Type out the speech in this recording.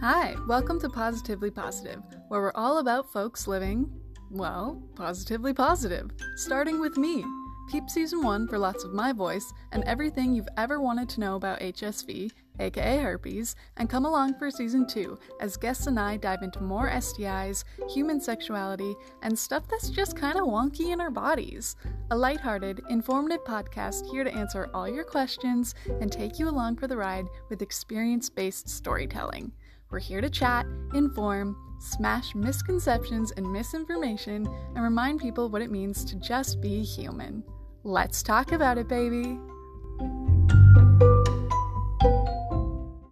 Hi, welcome to Positively Positive, where we're all about folks living, well, positively positive. Starting with me. Keep season one for lots of my voice and everything you've ever wanted to know about HSV, aka herpes, and come along for season two as guests and I dive into more STIs, human sexuality, and stuff that's just kind of wonky in our bodies. A lighthearted, informative podcast here to answer all your questions and take you along for the ride with experience based storytelling. We're here to chat, inform, smash misconceptions and misinformation, and remind people what it means to just be human. Let's talk about it, baby!